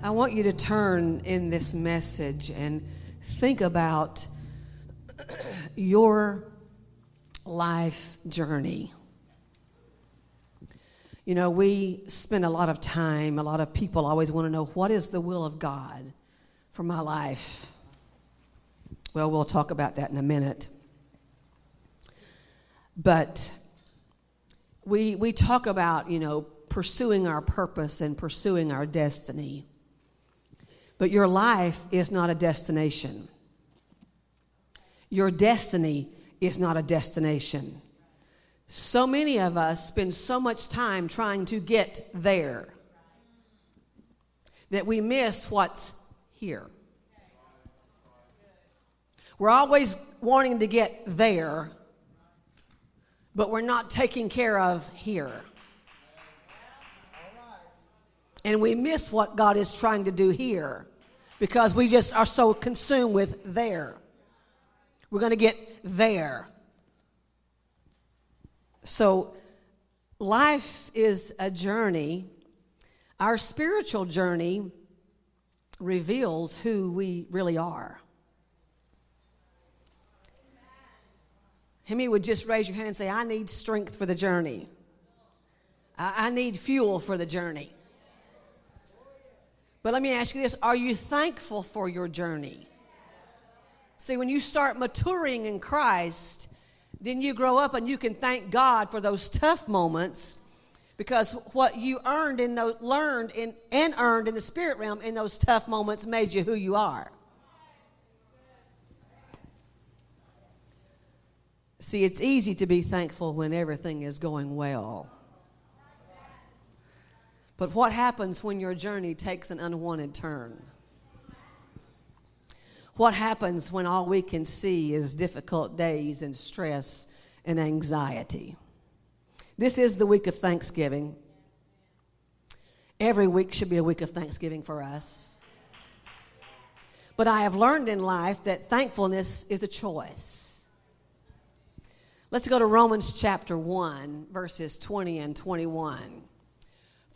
I want you to turn in this message and think about your life journey. You know, we spend a lot of time, a lot of people always want to know what is the will of God for my life. Well, we'll talk about that in a minute. But we, we talk about, you know, pursuing our purpose and pursuing our destiny. But your life is not a destination. Your destiny is not a destination. So many of us spend so much time trying to get there that we miss what's here. We're always wanting to get there, but we're not taking care of here. And we miss what God is trying to do here because we just are so consumed with there. We're going to get there. So, life is a journey. Our spiritual journey reveals who we really are. How many would just raise your hand and say, I need strength for the journey? I need fuel for the journey. But let me ask you this are you thankful for your journey? See, when you start maturing in Christ, then you grow up and you can thank God for those tough moments because what you earned in those, learned in, and earned in the spirit realm in those tough moments made you who you are. See, it's easy to be thankful when everything is going well. But what happens when your journey takes an unwanted turn? What happens when all we can see is difficult days and stress and anxiety? This is the week of Thanksgiving. Every week should be a week of Thanksgiving for us. But I have learned in life that thankfulness is a choice. Let's go to Romans chapter 1, verses 20 and 21.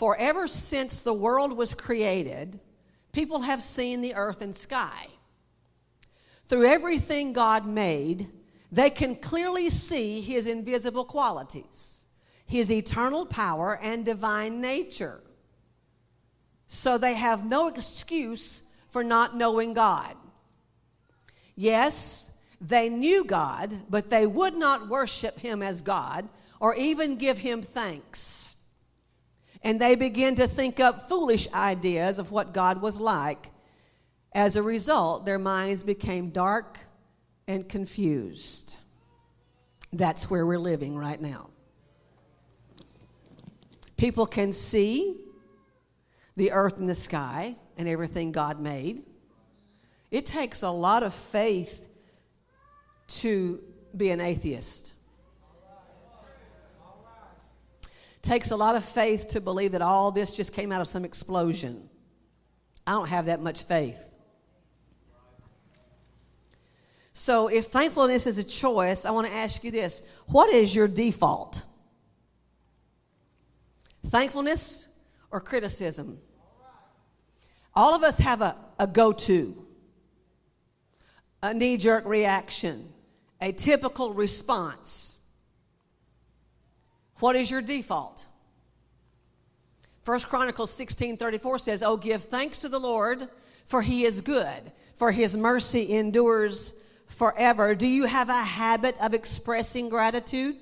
For ever since the world was created, people have seen the earth and sky. Through everything God made, they can clearly see his invisible qualities, his eternal power, and divine nature. So they have no excuse for not knowing God. Yes, they knew God, but they would not worship him as God or even give him thanks. And they began to think up foolish ideas of what God was like as a result, their minds became dark and confused. That's where we're living right now. People can see the earth and the sky and everything God made. It takes a lot of faith to be an atheist. Takes a lot of faith to believe that all this just came out of some explosion. I don't have that much faith. So, if thankfulness is a choice, I want to ask you this what is your default? Thankfulness or criticism? All of us have a, a go to, a knee jerk reaction, a typical response. What is your default? First Chronicles 16 34 says, Oh, give thanks to the Lord, for he is good, for his mercy endures forever. Do you have a habit of expressing gratitude?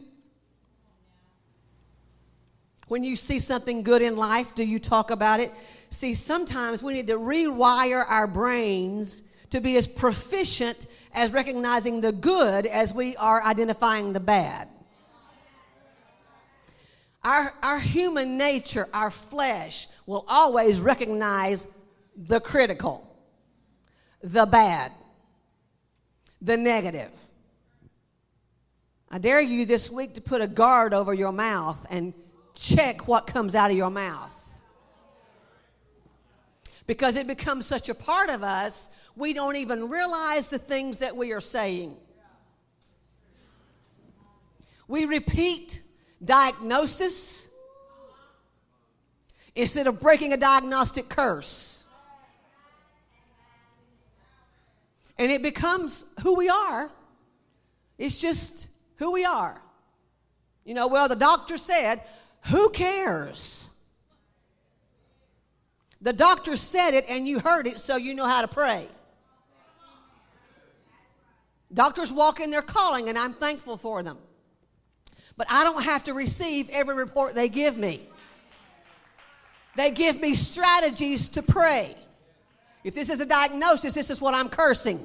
When you see something good in life, do you talk about it? See, sometimes we need to rewire our brains to be as proficient as recognizing the good as we are identifying the bad. Our, our human nature, our flesh, will always recognize the critical, the bad the negative. I dare you this week to put a guard over your mouth and check what comes out of your mouth. Because it becomes such a part of us, we don't even realize the things that we are saying. We repeat diagnosis instead of breaking a diagnostic curse. And it becomes who we are. It's just who we are. You know, well, the doctor said, who cares? The doctor said it and you heard it, so you know how to pray. Doctors walk in their calling, and I'm thankful for them. But I don't have to receive every report they give me. They give me strategies to pray. If this is a diagnosis, this is what I'm cursing.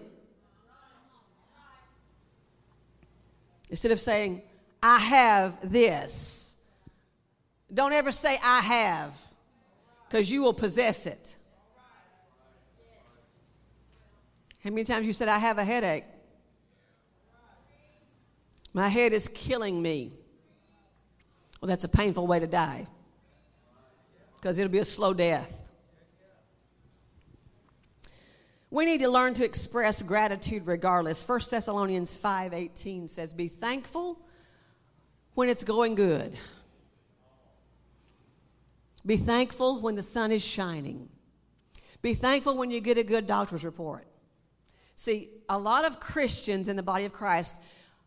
Instead of saying, I have this, don't ever say, I have, because you will possess it. How many times you said, I have a headache? My head is killing me. Well, that's a painful way to die because it'll be a slow death. We need to learn to express gratitude regardless. 1 Thessalonians 5:18 says, "Be thankful when it's going good. Be thankful when the sun is shining. Be thankful when you get a good doctor's report." See, a lot of Christians in the body of Christ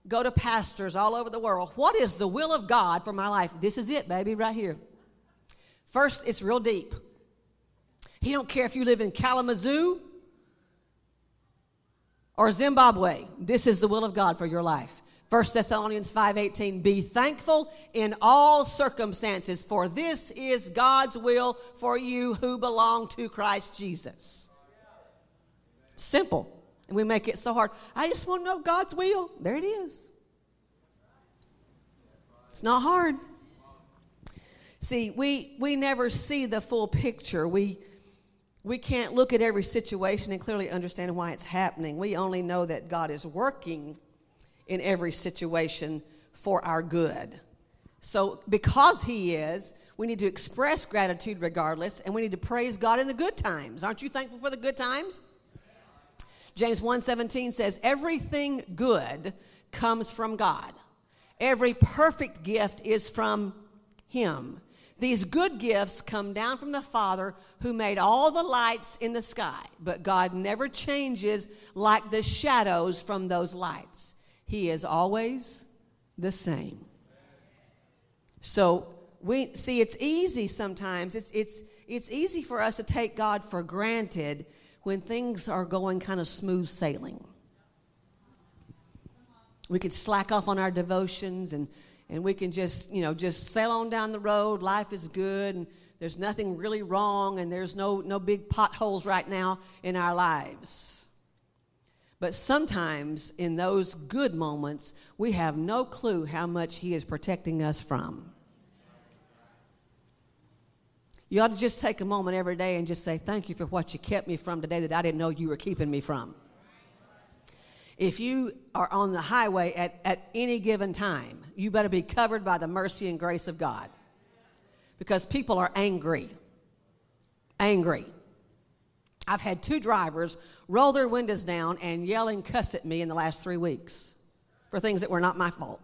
go to pastors all over the world. What is the will of God for my life? This is it, baby, right here. First, it's real deep. He don't care if you live in Kalamazoo or Zimbabwe. This is the will of God for your life. 1 Thessalonians 5:18 Be thankful in all circumstances for this is God's will for you who belong to Christ Jesus. Simple. And we make it so hard. I just want to know God's will. There it is. It's not hard. See, we, we never see the full picture. We, we can't look at every situation and clearly understand why it's happening. We only know that God is working in every situation for our good. So, because He is, we need to express gratitude regardless, and we need to praise God in the good times. Aren't you thankful for the good times? James 1:17 says everything good comes from God. Every perfect gift is from him. These good gifts come down from the Father who made all the lights in the sky, but God never changes like the shadows from those lights. He is always the same. So we see it's easy sometimes. It's it's it's easy for us to take God for granted when things are going kind of smooth sailing. We can slack off on our devotions and, and we can just, you know, just sail on down the road. Life is good and there's nothing really wrong and there's no, no big potholes right now in our lives. But sometimes in those good moments, we have no clue how much He is protecting us from. You ought to just take a moment every day and just say, Thank you for what you kept me from today that I didn't know you were keeping me from. If you are on the highway at, at any given time, you better be covered by the mercy and grace of God. Because people are angry. Angry. I've had two drivers roll their windows down and yell and cuss at me in the last three weeks for things that were not my fault.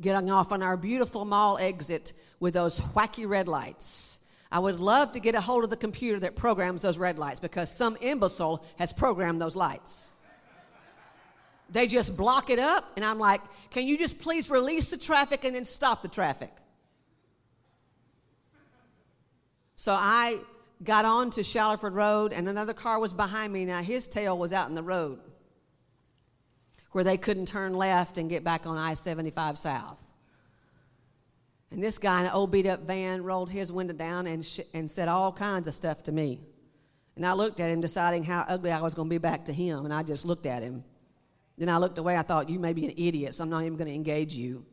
Getting off on our beautiful mall exit with those wacky red lights. I would love to get a hold of the computer that programs those red lights because some imbecile has programmed those lights. They just block it up, and I'm like, can you just please release the traffic and then stop the traffic? So I got on to Shallowford Road, and another car was behind me. Now, his tail was out in the road where they couldn't turn left and get back on I 75 South. And this guy in an old beat up van rolled his window down and, sh- and said all kinds of stuff to me. And I looked at him, deciding how ugly I was going to be back to him. And I just looked at him. Then I looked away. I thought, you may be an idiot, so I'm not even going to engage you.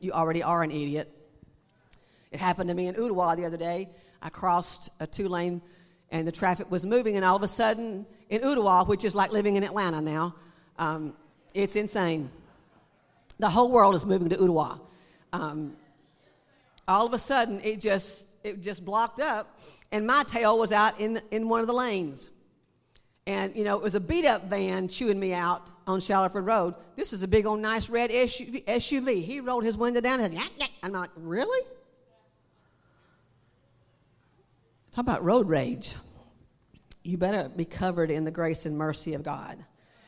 You already are an idiot. It happened to me in Ooltewah the other day. I crossed a two lane and the traffic was moving, and all of a sudden, in Ooltewah, which is like living in Atlanta now, um, it's insane. The whole world is moving to Ooltewah. Um, all of a sudden it just it just blocked up and my tail was out in, in one of the lanes and you know it was a beat up van chewing me out on Shallowford Road. This is a big old nice red SUV. He rolled his window down and said, I'm like, really? Talk about road rage. you better be covered in the grace and mercy of God.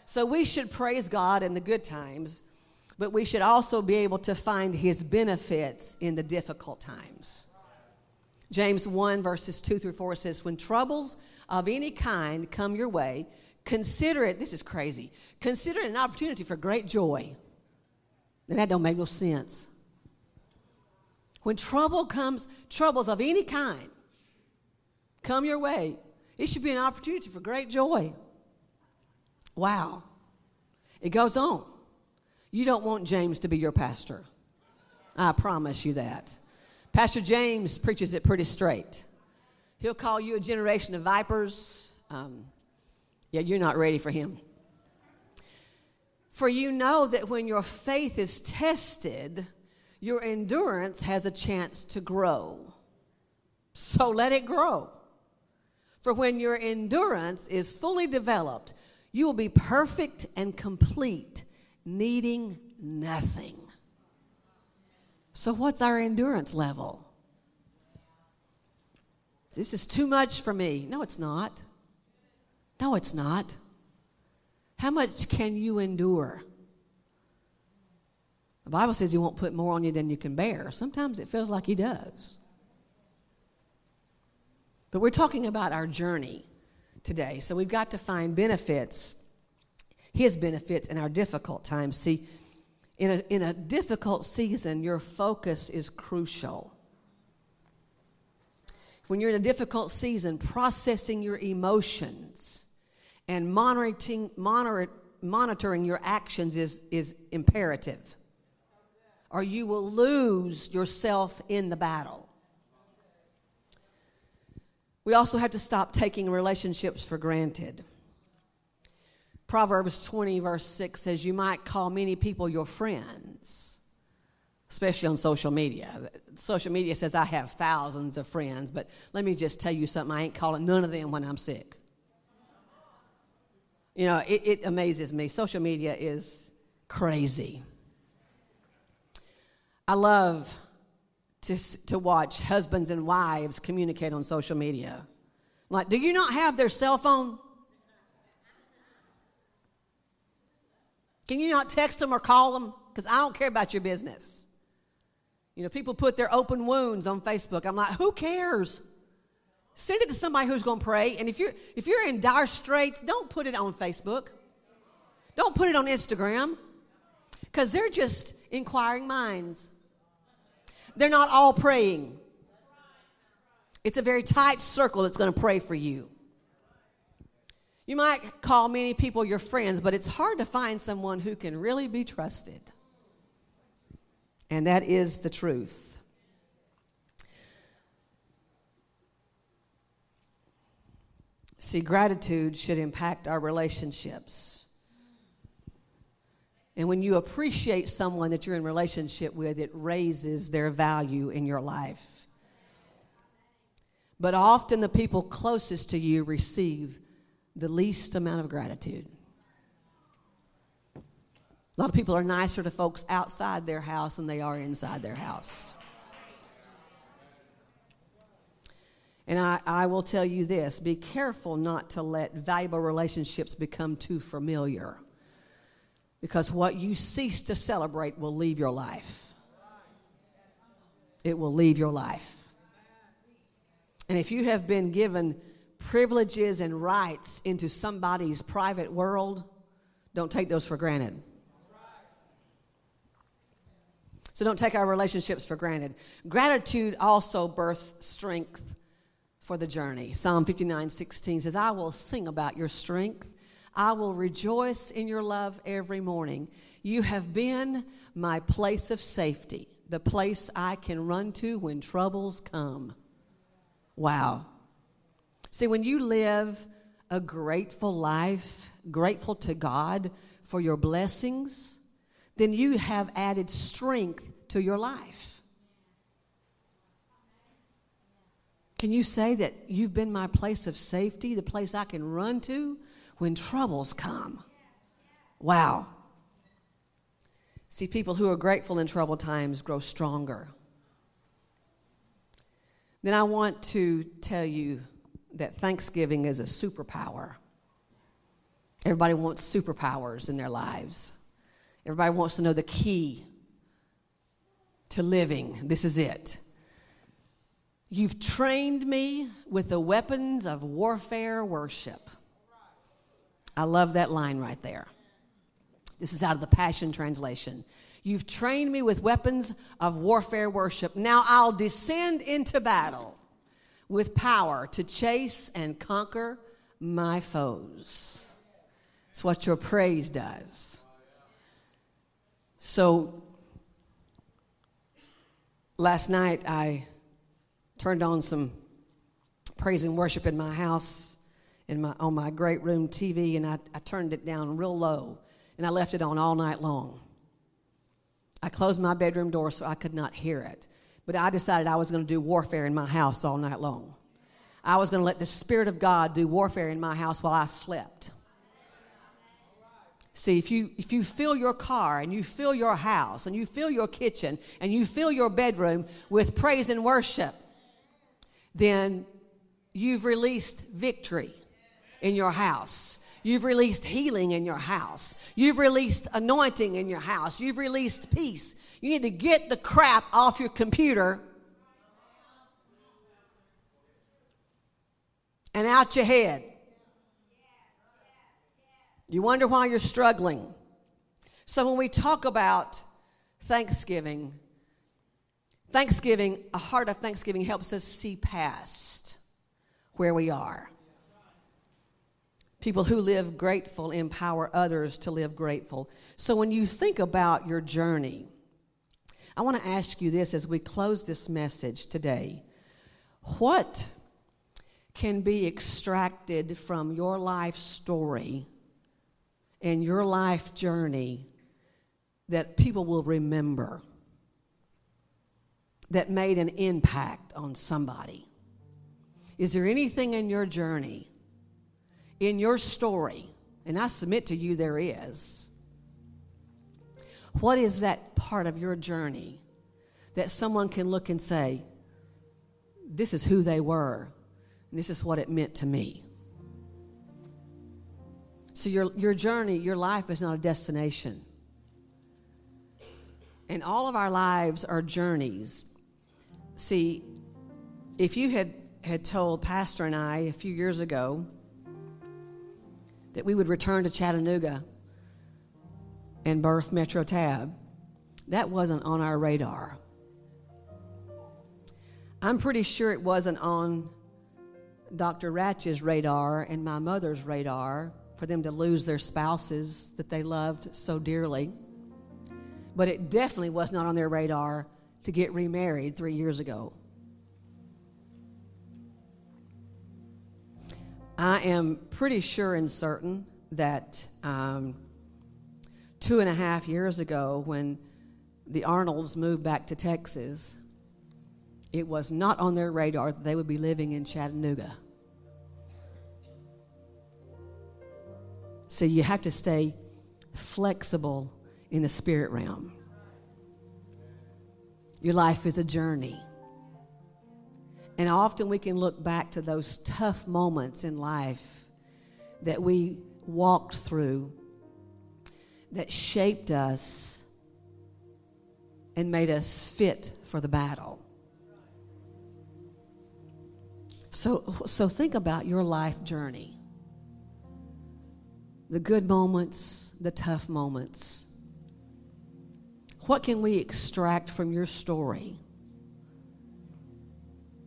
So we should praise God in the good times, but we should also be able to find his benefits in the difficult times. James 1, verses 2 through 4 says, When troubles of any kind come your way, consider it, this is crazy, consider it an opportunity for great joy. And that don't make no sense. When trouble comes, troubles of any kind come your way, it should be an opportunity for great joy. Wow. It goes on. You don't want James to be your pastor. I promise you that. Pastor James preaches it pretty straight. He'll call you a generation of vipers. Um, you're not ready for him. For you know that when your faith is tested, your endurance has a chance to grow. So let it grow. For when your endurance is fully developed, you will be perfect and complete, needing nothing. So, what's our endurance level? This is too much for me. No, it's not. No, it's not. How much can you endure? The Bible says He won't put more on you than you can bear. Sometimes it feels like He does. But we're talking about our journey today. So we've got to find benefits, His benefits in our difficult times. See, in a, in a difficult season, your focus is crucial. When you're in a difficult season, processing your emotions and monitoring, monitor, monitoring your actions is, is imperative, or you will lose yourself in the battle. We also have to stop taking relationships for granted. Proverbs 20, verse 6 says, You might call many people your friends, especially on social media. Social media says, I have thousands of friends, but let me just tell you something I ain't calling none of them when I'm sick. You know, it, it amazes me. Social media is crazy. I love to, to watch husbands and wives communicate on social media. Like, do you not have their cell phone? Can you not text them or call them? Because I don't care about your business. You know, people put their open wounds on Facebook. I'm like, who cares? Send it to somebody who's going to pray. And if you're if you're in dire straits, don't put it on Facebook. Don't put it on Instagram. Because they're just inquiring minds they're not all praying. It's a very tight circle that's going to pray for you. You might call many people your friends, but it's hard to find someone who can really be trusted. And that is the truth. See, gratitude should impact our relationships. And when you appreciate someone that you're in relationship with, it raises their value in your life. But often the people closest to you receive the least amount of gratitude. A lot of people are nicer to folks outside their house than they are inside their house. And I, I will tell you this be careful not to let valuable relationships become too familiar because what you cease to celebrate will leave your life. It will leave your life. And if you have been given privileges and rights into somebody's private world, don't take those for granted. So don't take our relationships for granted. Gratitude also births strength for the journey. Psalm 59 16 says, I will sing about your strength I will rejoice in your love every morning. You have been my place of safety, the place I can run to when troubles come. Wow. See, when you live a grateful life, grateful to God for your blessings, then you have added strength to your life. Can you say that you've been my place of safety, the place I can run to when troubles come. Wow. See, people who are grateful in troubled times grow stronger. Then I want to tell you that Thanksgiving is a superpower. Everybody wants superpowers in their lives. Everybody wants to know the key to living. This is it. You've trained me with the weapons of warfare worship. I love that line right there. This is out of the Passion Translation. You've trained me with weapons of warfare worship. Now I'll descend into battle with power to chase and conquer my foes. It's what your praise does. So last night I turned on some praise and worship in my house in my, on my great room TV, and I, I turned it down real low, and I left it on all night long. I closed my bedroom door so I could not hear it. But I decided I was going to do warfare in my house all night long. I was going to let the Spirit of God do warfare in my house while I slept. See, if you, if you fill your car and you fill your house and you fill your kitchen and you fill your bedroom with praise and worship, then you've released victory in your house. You've released healing in your house. You've released anointing in your house. You've released peace. You need to get the crap off your computer and out your head. You wonder why you're struggling. So, when we talk about Thanksgiving, Thanksgiving, a heart of Thanksgiving helps us see past where we are. People who live grateful empower others to live grateful. So, when you think about your journey, I want to ask you this as we close this message today. What can be extracted from your life story and your life journey that people will remember that made an impact on somebody? Is there anything in your journey, in your story, and I submit to you there is? What is that part of your journey that someone can look and say, this is who they were, and this is what it meant to me? So, your, your journey, your life is not a destination. And all of our lives are journeys. See, if you had, had told Pastor and I a few years ago that we would return to Chattanooga and birth Metro Tab, that wasn't on our radar. I'm pretty sure it wasn't on Dr. Ratch's radar and my mother's radar for them to lose their spouses that they loved so dearly. But it definitely was not on their radar to get remarried three years ago. I am pretty sure and certain that um, two and a half years ago, when the Arnolds moved back to Texas, it was not on their radar that they would be living in Chattanooga. So you have to stay flexible in the spirit realm. Your life is a journey. And often we can look back to those tough moments in life that we walked through that shaped us and made us fit for the battle. So, so think about your life journey the good moments, the tough moments. What can we extract from your story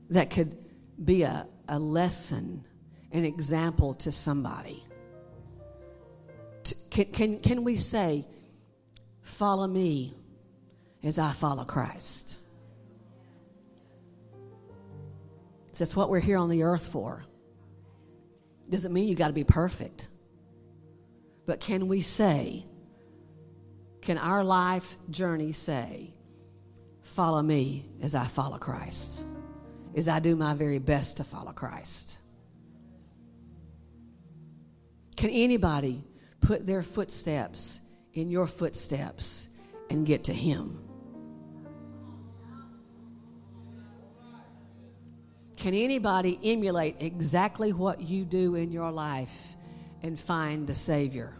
that could be a, a lesson, an example to somebody? Can, can, can we say, Follow me as I follow Christ? That's what we're here on the earth for. Doesn't mean you got to be perfect. But can we say, can our life journey say, follow me as I follow Christ, as I do my very best to follow Christ? Can anybody put their footsteps in your footsteps and get to Him? Can anybody emulate exactly what you do in your life and find the Savior?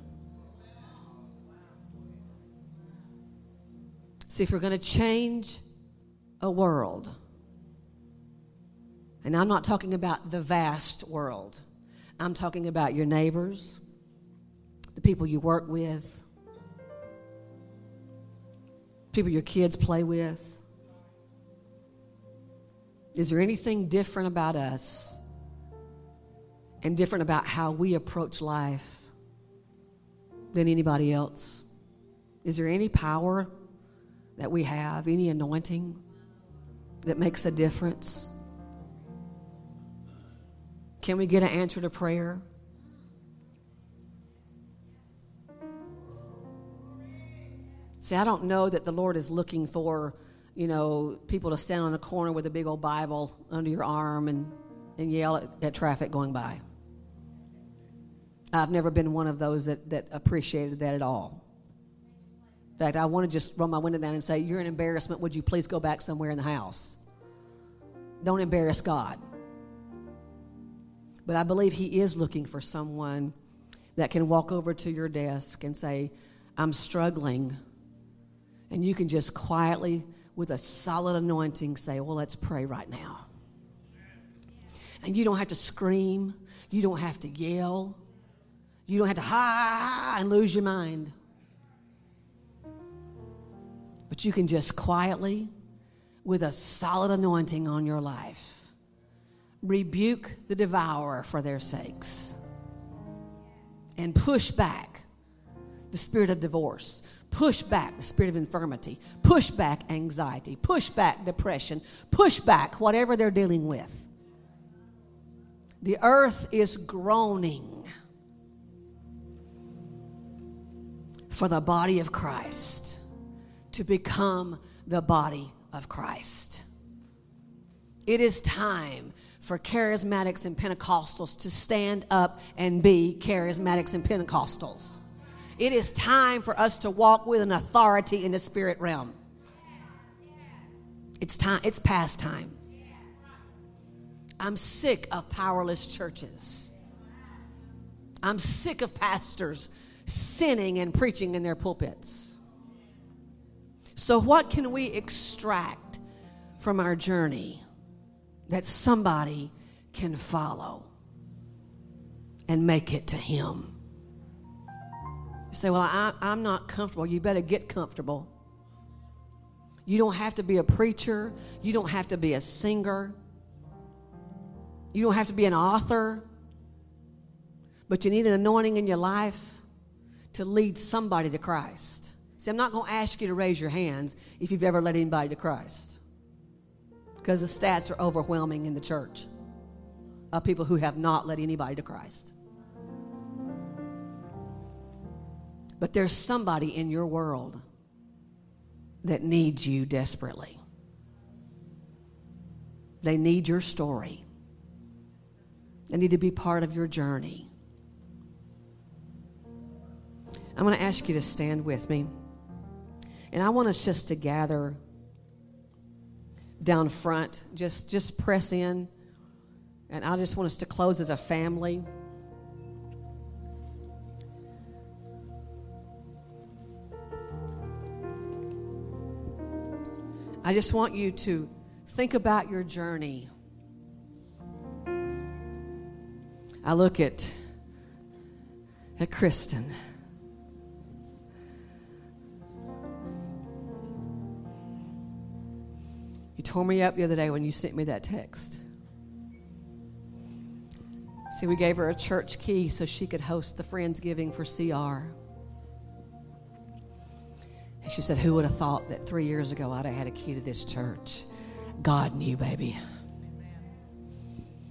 See, if we're going to change a world, and I'm not talking about the vast world, I'm talking about your neighbors, the people you work with, people your kids play with. Is there anything different about us and different about how we approach life than anybody else? Is there any power that we have, any anointing that makes a difference? Can we get an answer to prayer? See, I don't know that the Lord is looking for, you know, people to stand on a corner with a big old Bible under your arm and, and yell at, at traffic going by. I've never been one of those that, that appreciated that at all. In fact, I want to just roll my window down and say, You're an embarrassment. Would you please go back somewhere in the house? Don't embarrass God. But I believe He is looking for someone that can walk over to your desk and say, I'm struggling. And you can just quietly, with a solid anointing, say, Well, let's pray right now. And you don't have to scream, you don't have to yell, you don't have to ha and lose your mind. But you can just quietly, with a solid anointing on your life, rebuke the devourer for their sakes and push back the spirit of divorce, push back the spirit of infirmity, push back anxiety, push back depression, push back whatever they're dealing with. The earth is groaning for the body of Christ to become the body of Christ. It is time for charismatics and Pentecostals to stand up and be charismatics and Pentecostals. It is time for us to walk with an authority in the spirit realm. It's time, it's past time. I'm sick of powerless churches. I'm sick of pastors sinning and preaching in their pulpits. So, what can we extract from our journey? That somebody can follow and make it to Him. You say, Well, I, am not comfortable. You better get comfortable. You don't have to be a preacher, you don't have to be a singer, you don't have to be an author, but you need an anointing in your life to lead somebody to Christ. See, I'm not going to ask you to raise your hands if you've ever led anybody to Christ because the stats are overwhelming in the church of people who have not led anybody to Christ. But there's somebody in your world that needs you desperately. They need your story. They need to be part of your journey. I'm going to ask you to stand with me. And I want us just to gather down front. Just just press in. And I just want us to close as a family. I just want you to think about your journey. I look at at Kristen. You tore me up the other day when you sent me that text. See, we gave her a church key so she could host the Friendsgiving for CR. And she said, Who would have thought that three years ago I'd have had a key to this church? God knew, baby.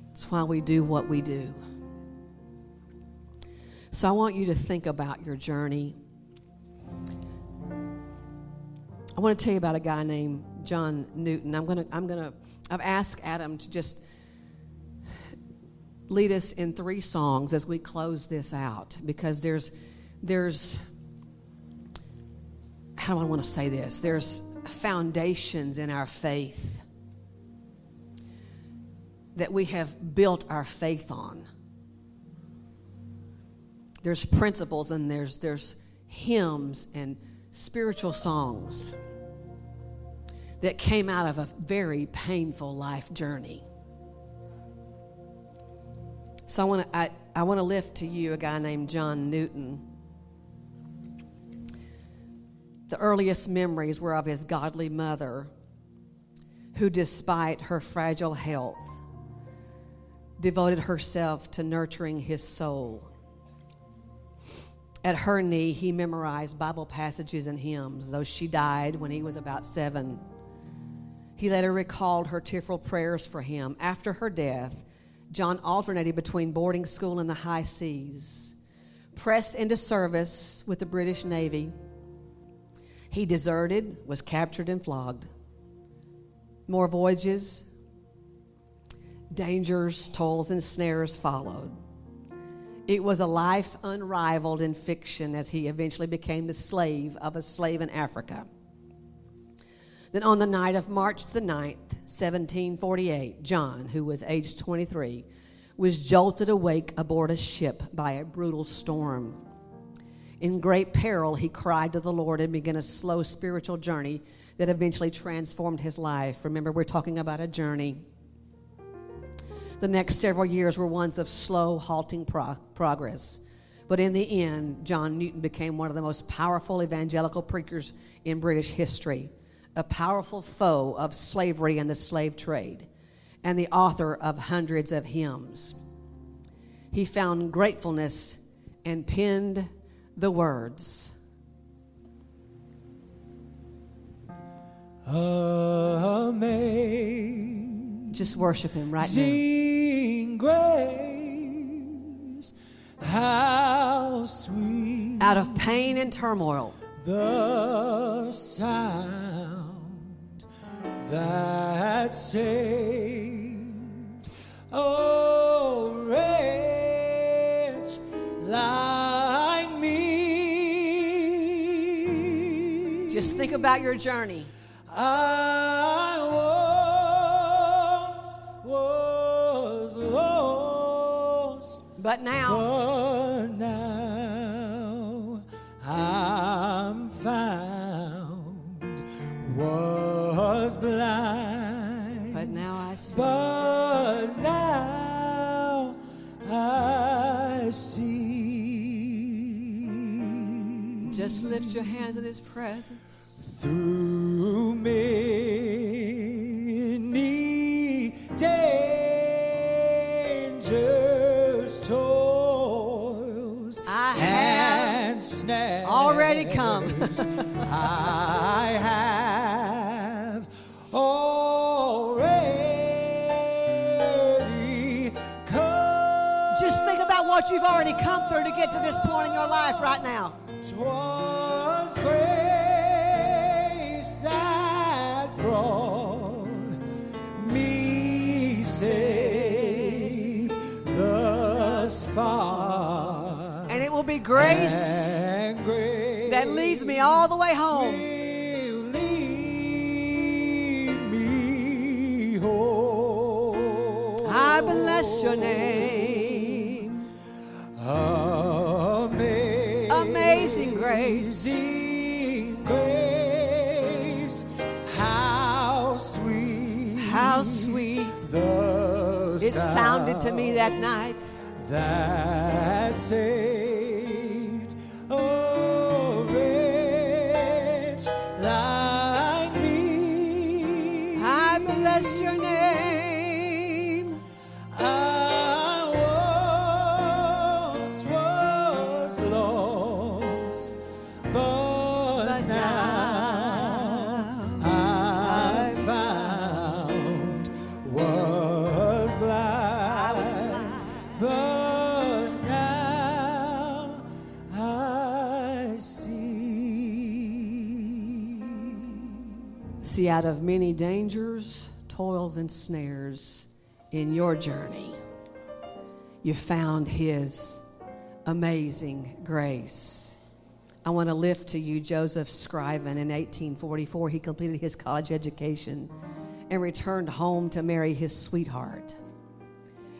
That's why we do what we do. So I want you to think about your journey. I want to tell you about a guy named John Newton. I'm gonna, I'm gonna, I've asked Adam to just lead us in three songs as we close this out because there's, there's, how do I want to say this? There's foundations in our faith that we have built our faith on. There's principles and there's, there's hymns and spiritual songs that came out of a very painful life journey. So I want to I, I want to lift to you a guy named John Newton. The earliest memories were of his godly mother, who, despite her fragile health, devoted herself to nurturing his soul. At her knee, he memorized Bible passages and hymns, though she died when he was about seven. He later recalled her tearful prayers for him. After her death, John alternated between boarding school and the high seas. Pressed into service with the British Navy, he deserted, was captured, and flogged. More voyages, dangers, toils, and snares followed. It was a life unrivaled in fiction as he eventually became the slave of a slave in Africa. Then on the night of March the 9th, 1748, John, who was aged 23, was jolted awake aboard a ship by a brutal storm. In great peril, he cried to the Lord and began a slow spiritual journey that eventually transformed his life. Remember, we're talking about a journey. The next several years were ones of slow, halting pro- progress. But in the end, John Newton became one of the most powerful evangelical preachers in British history a powerful foe of slavery and the slave trade, and the author of hundreds of hymns. He found gratefulness and penned the words. Amazing Just worship him right now. grace, how sweet. Out of pain and turmoil, the sound that saved a oh, wretch like me. just think about your journey. I once was lost, But now, but Just lift your hands in his presence. Through many dangers, toils, I have and snares, already come. I have already come. Just think about what you've already come through to get to this point in your life right now. 'Twas grace that brought me safe thus far. And it will be grace And grace that leads me all the way home. will lead me home. I bless your name. Grace. Amazing grace, how sweet, How sweet the it sounded to me that night. that saved out of many dangers, toils, and snares in your journey, you found His amazing grace. I want to lift to you Joseph Scriven in 1844. He completed his college education and returned home to marry his sweetheart.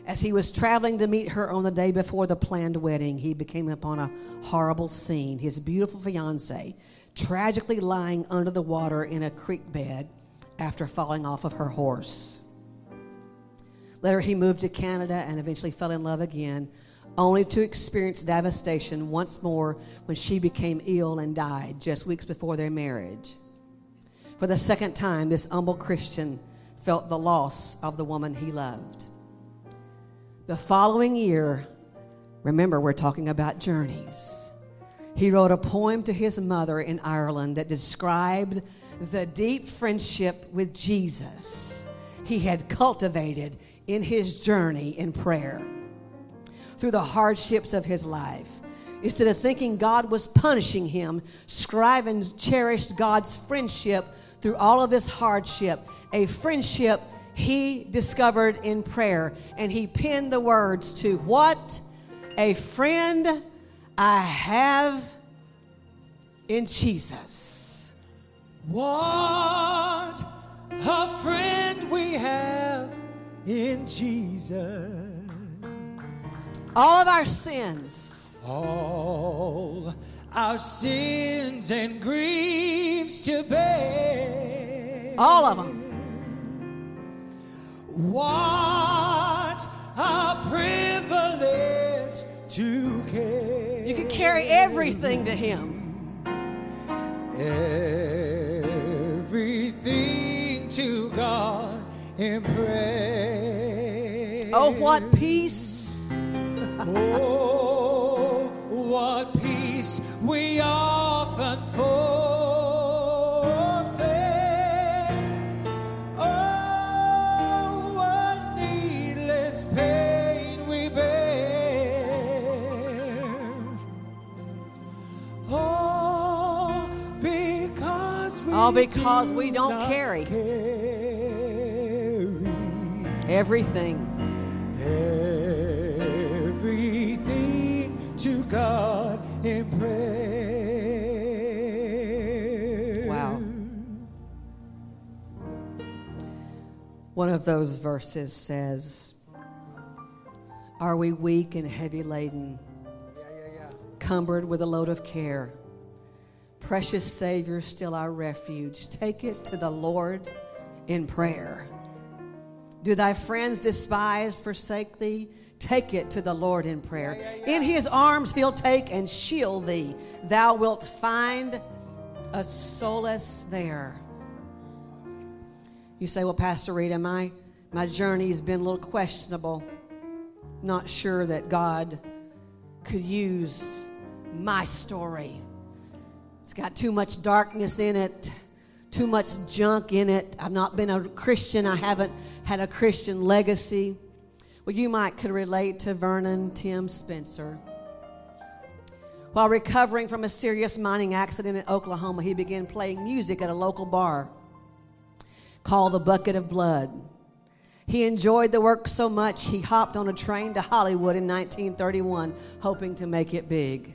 As he was traveling to meet her on the day before the planned wedding, he became upon a horrible scene. His beautiful fiancee tragically lying under the water in a creek bed after falling off of her horse. Later, he moved to Canada and eventually fell in love again, only to experience devastation once more when she became ill and died just weeks before their marriage. For the second time, this humble Christian felt the loss of the woman he loved. The following year, remember, we're talking about journeys. He wrote a poem to his mother in Ireland that described the deep friendship with Jesus he had cultivated in his journey in prayer through the hardships of his life. Instead of thinking God was punishing him, Scriven cherished God's friendship through all of this hardship, a friendship he discovered in prayer. And he penned the words to what a friend I have in Jesus. What a friend we have in Jesus. All of our sins, All our sins and griefs to bear. all of them. What carry everything to him. everything to God in prayer. Oh, what peace. Oh, All because we don't carry. carry Everything. everything to God in prayer. Wow. One of those verses says, Are we weak and heavy laden, Yeah, yeah, yeah. cumbered with a load of care? Precious Savior, still our refuge. Take it to the Lord in prayer. Do thy friends despise, forsake thee? Take it to the Lord in prayer. In his arms he'll take and shield thee. Thou wilt find a solace there. You say, Well, Pastor Rita, my, my journey has been a little questionable. Not sure that God could use my story. It's got too much darkness in it, too much junk in it. I've not been a Christian, I haven't had a Christian legacy. Well, you might could relate to Vernon Tim Spencer. While recovering from a serious mining accident in Oklahoma, he began playing music at a local bar called The Bucket of Blood. He enjoyed the work so much, he hopped on a train to Hollywood in 1931, hoping to make it big.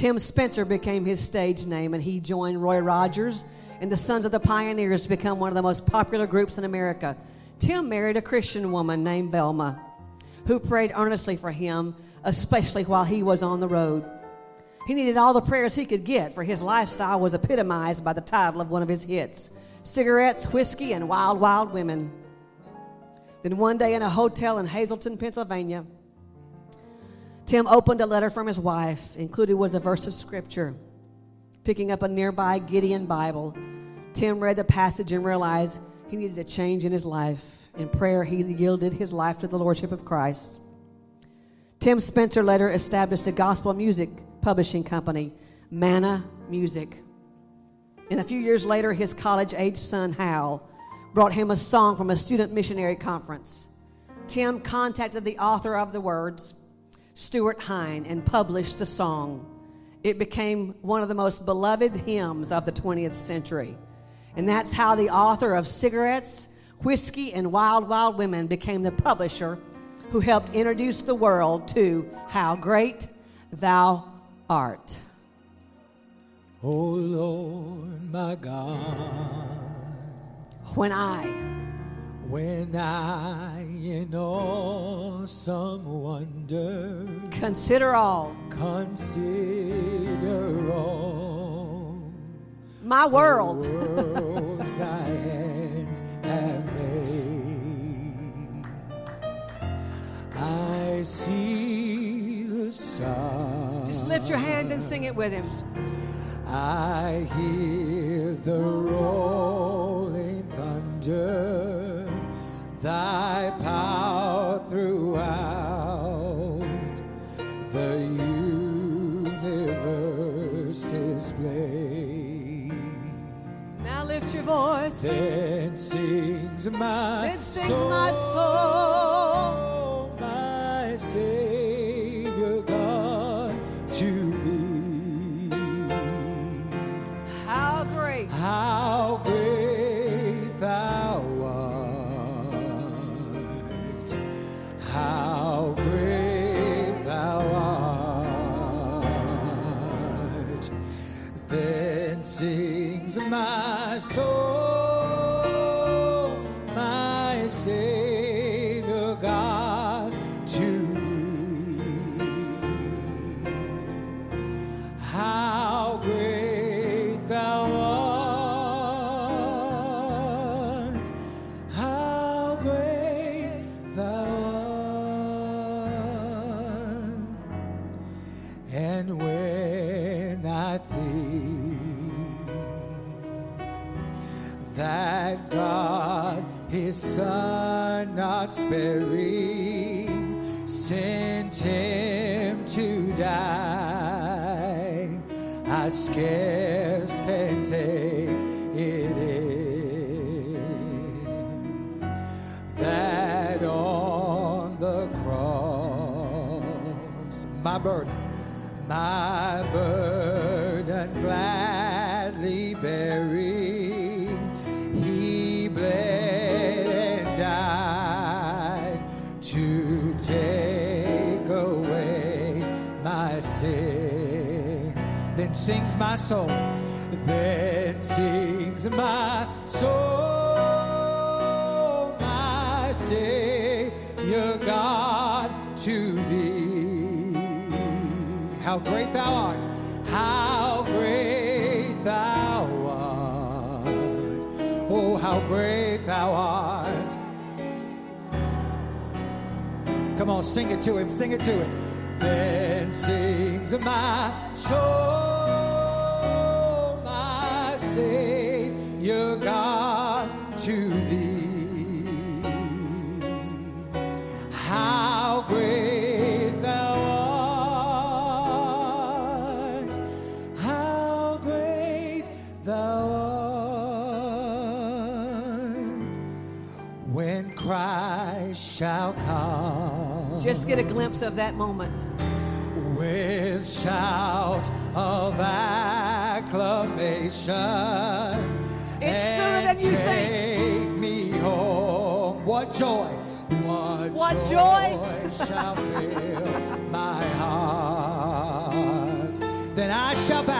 Tim Spencer became his stage name, and he joined Roy Rogers and the Sons of the Pioneers become one of the most popular groups in America. Tim married a Christian woman named Velma, who prayed earnestly for him, especially while he was on the road. He needed all the prayers he could get, for his lifestyle was epitomized by the title of one of his hits Cigarettes, Whiskey, and Wild, Wild Women. Then one day in a hotel in Hazleton, Pennsylvania, Tim opened a letter from his wife. Included was a verse of scripture. Picking up a nearby Gideon Bible, Tim read the passage and realized he needed a change in his life. In prayer, he yielded his life to the Lordship of Christ. Tim Spencer later established a gospel music publishing company, Manna Music. And a few years later, his college age son, Hal, brought him a song from a student missionary conference. Tim contacted the author of the words, Stuart Hine, and published the song. It became one of the most beloved hymns of the 20th century. And that's how the author of Cigarettes, Whiskey, and Wild Wild Women became the publisher who helped introduce the world to How Great Thou Art. Oh Lord, my God, When I when I in awesome wonder. Consider all Consider all my world. worlds thy hands have made. I see the stars. Just lift your hands and sing it with him. I hear the rolling thunder, thy power throughout the universe display. Now lift your voice. Then sings my Then sings my soul. I think that God, his Son, not sparing, sent him to die, I scarce can take it in that on the cross, my burden, my burden gladly bearing, he bled and died to take away my sin. Then sings my soul, then sings my soul, my Savior God, to thee. How great thou art! Thou art! Oh, how great thou art! Come on, sing it to him, sing it to him. Then sings my soul, my Savior God, to thee. Get a glimpse of that moment. with shout of acclamation. It's sooner than you take think. me home. What joy! What, What joy! shall fill my heart? Then I shall bow.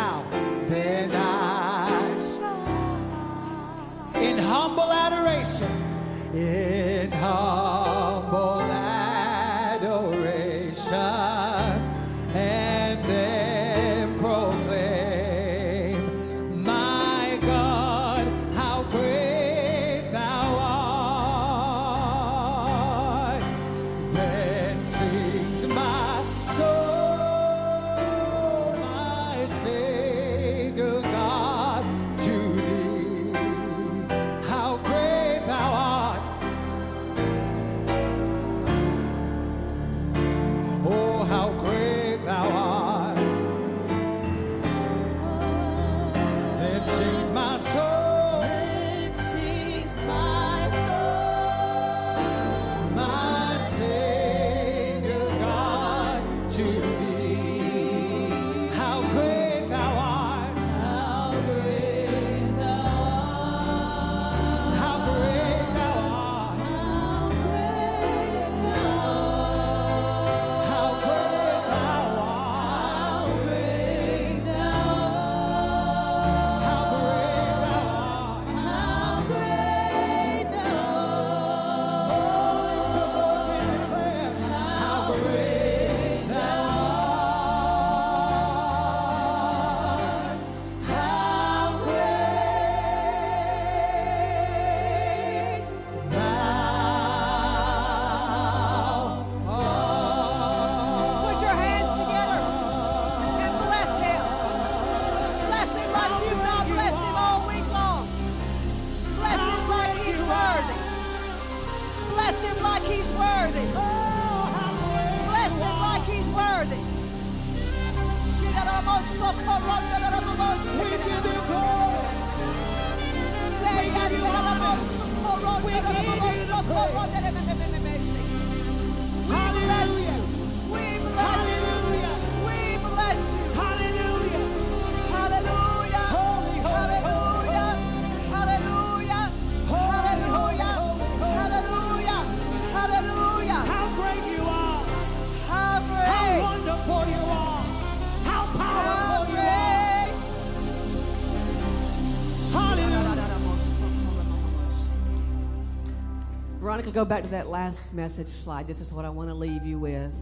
We give you the praise. Hallelujah. Veronica, go back to that last message slide. This is what I want to leave you with.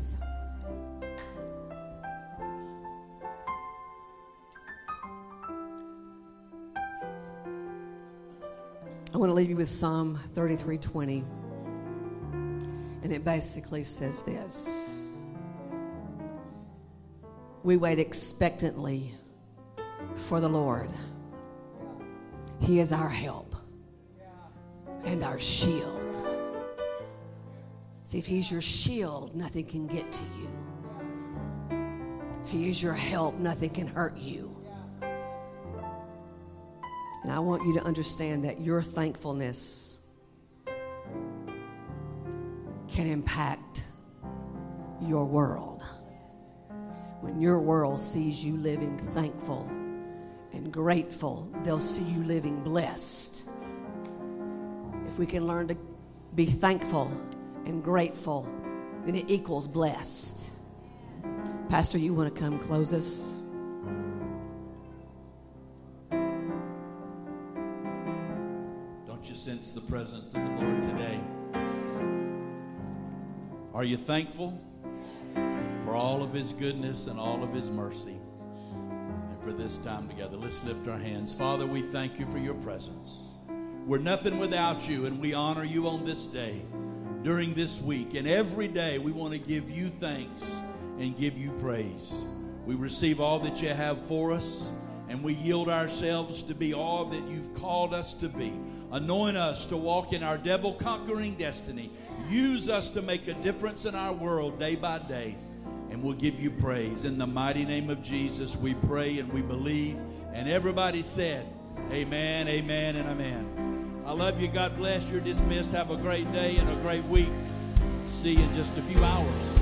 I want to leave you with Psalm 33:20. And it basically says this. We wait expectantly for the Lord. He is our help and our shield. See, if He's your shield, nothing can get to you. If He is your help, nothing can hurt you. And I want you to understand that your thankfulness can impact your world. When your world sees you living thankful and grateful, they'll see you living blessed. If we can learn to be thankful and grateful, then it equals blessed. Pastor, you want to come close us? Don't you sense the presence of the Lord today? Are you thankful for all of His goodness and all of His mercy? And for this time together, let's lift our hands. Father, we thank you for your presence. We're nothing without you, and we honor you on this day, during this week. And every day, we want to give you thanks and give you praise. We receive all that you have for us, and we yield ourselves to be all that you've called us to be. Anoint us to walk in our devil conquering destiny. Use us to make a difference in our world day by day. And we'll give you praise. In the mighty name of Jesus, we pray and we believe. And everybody said, Amen, amen, and amen. I love you. God bless. You're dismissed. Have a great day and a great week. See you in just a few hours.